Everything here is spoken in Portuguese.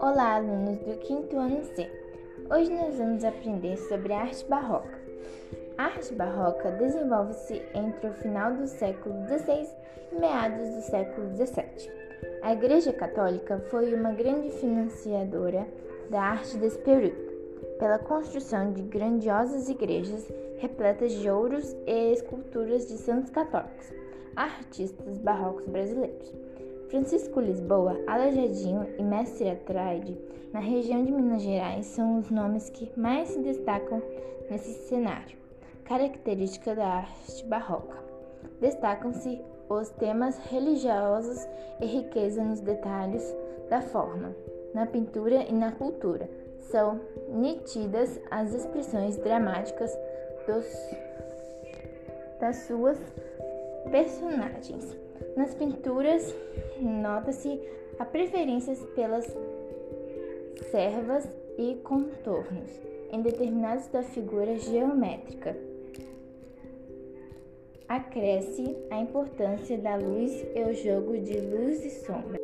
Olá, alunos do quinto ano C. Hoje nós vamos aprender sobre a arte barroca. A arte barroca desenvolve-se entre o final do século XVI e meados do século XVII. A Igreja Católica foi uma grande financiadora da arte desse período, pela construção de grandiosas igrejas repletas de ouros e esculturas de santos católicos, artistas barrocos brasileiros. Francisco Lisboa, Alejadinho e Mestre Atraide, na região de Minas Gerais, são os nomes que mais se destacam nesse cenário. Característica da arte barroca. Destacam-se os temas religiosos e riqueza nos detalhes da forma, na pintura e na cultura. São nítidas as expressões dramáticas dos, das suas personagens. Nas pinturas, nota-se a preferência pelas servas e contornos em determinados da figura geométrica. Acresce a importância da luz e o jogo de luz e sombra.